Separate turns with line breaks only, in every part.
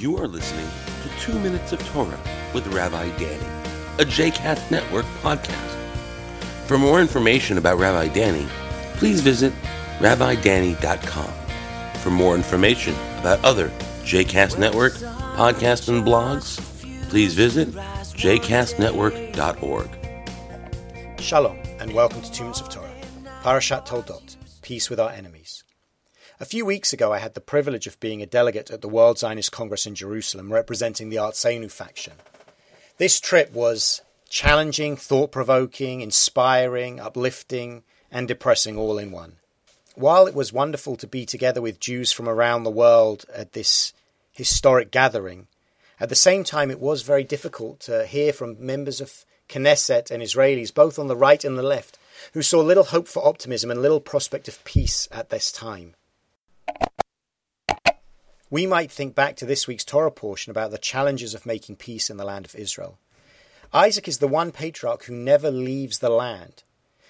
You are listening to Two Minutes of Torah with Rabbi Danny, a JCast Network podcast. For more information about Rabbi Danny, please visit rabbidanny.com. For more information about other JCast Network podcasts and blogs, please visit jcastnetwork.org.
Shalom, and welcome to Two Minutes of Torah, Parashat Toldot, Peace with Our Enemies. A few weeks ago, I had the privilege of being a delegate at the World Zionist Congress in Jerusalem, representing the Artzenu faction. This trip was challenging, thought provoking, inspiring, uplifting, and depressing all in one. While it was wonderful to be together with Jews from around the world at this historic gathering, at the same time it was very difficult to hear from members of Knesset and Israelis, both on the right and the left, who saw little hope for optimism and little prospect of peace at this time. We might think back to this week's Torah portion about the challenges of making peace in the land of Israel. Isaac is the one patriarch who never leaves the land.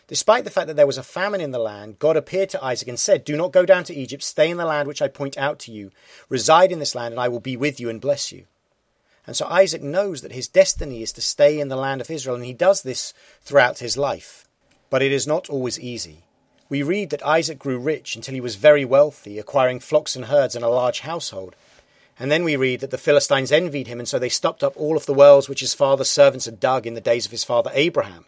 Despite the fact that there was a famine in the land, God appeared to Isaac and said, Do not go down to Egypt, stay in the land which I point out to you, reside in this land, and I will be with you and bless you. And so Isaac knows that his destiny is to stay in the land of Israel, and he does this throughout his life. But it is not always easy. We read that Isaac grew rich until he was very wealthy, acquiring flocks and herds and a large household. And then we read that the Philistines envied him, and so they stopped up all of the wells which his father's servants had dug in the days of his father Abraham.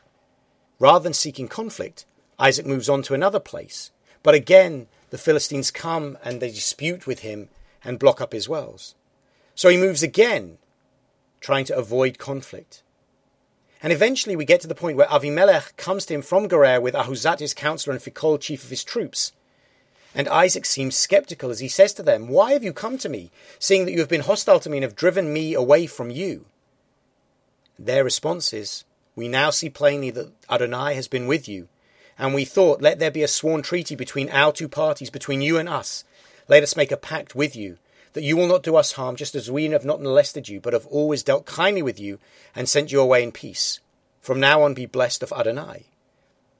Rather than seeking conflict, Isaac moves on to another place. But again, the Philistines come and they dispute with him and block up his wells. So he moves again, trying to avoid conflict. And eventually we get to the point where Avimelech comes to him from Gerar with Ahuzat, his counselor, and Phicol, chief of his troops. And Isaac seems skeptical as he says to them, Why have you come to me, seeing that you have been hostile to me and have driven me away from you? Their response is, We now see plainly that Adonai has been with you, and we thought, Let there be a sworn treaty between our two parties, between you and us. Let us make a pact with you, that you will not do us harm, just as we have not molested you, but have always dealt kindly with you and sent you away in peace. From now on be blessed of Adonai.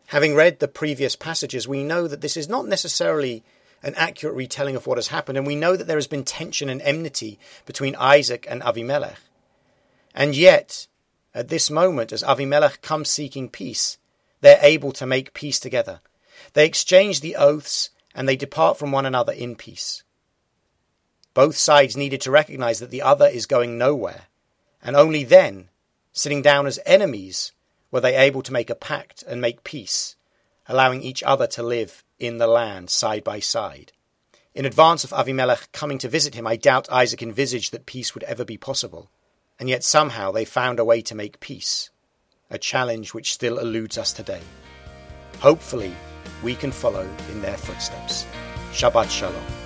Having read the previous passages, we know that this is not necessarily an accurate retelling of what has happened, and we know that there has been tension and enmity between Isaac and Avimelech. And yet, at this moment, as Avimelech comes seeking peace, they're able to make peace together. They exchange the oaths and they depart from one another in peace. Both sides needed to recognize that the other is going nowhere, and only then, sitting down as enemies, were they able to make a pact and make peace, allowing each other to live in the land side by side. In advance of Avimelech coming to visit him, I doubt Isaac envisaged that peace would ever be possible, and yet somehow they found a way to make peace, a challenge which still eludes us today. Hopefully, we can follow in their footsteps. Shabbat Shalom.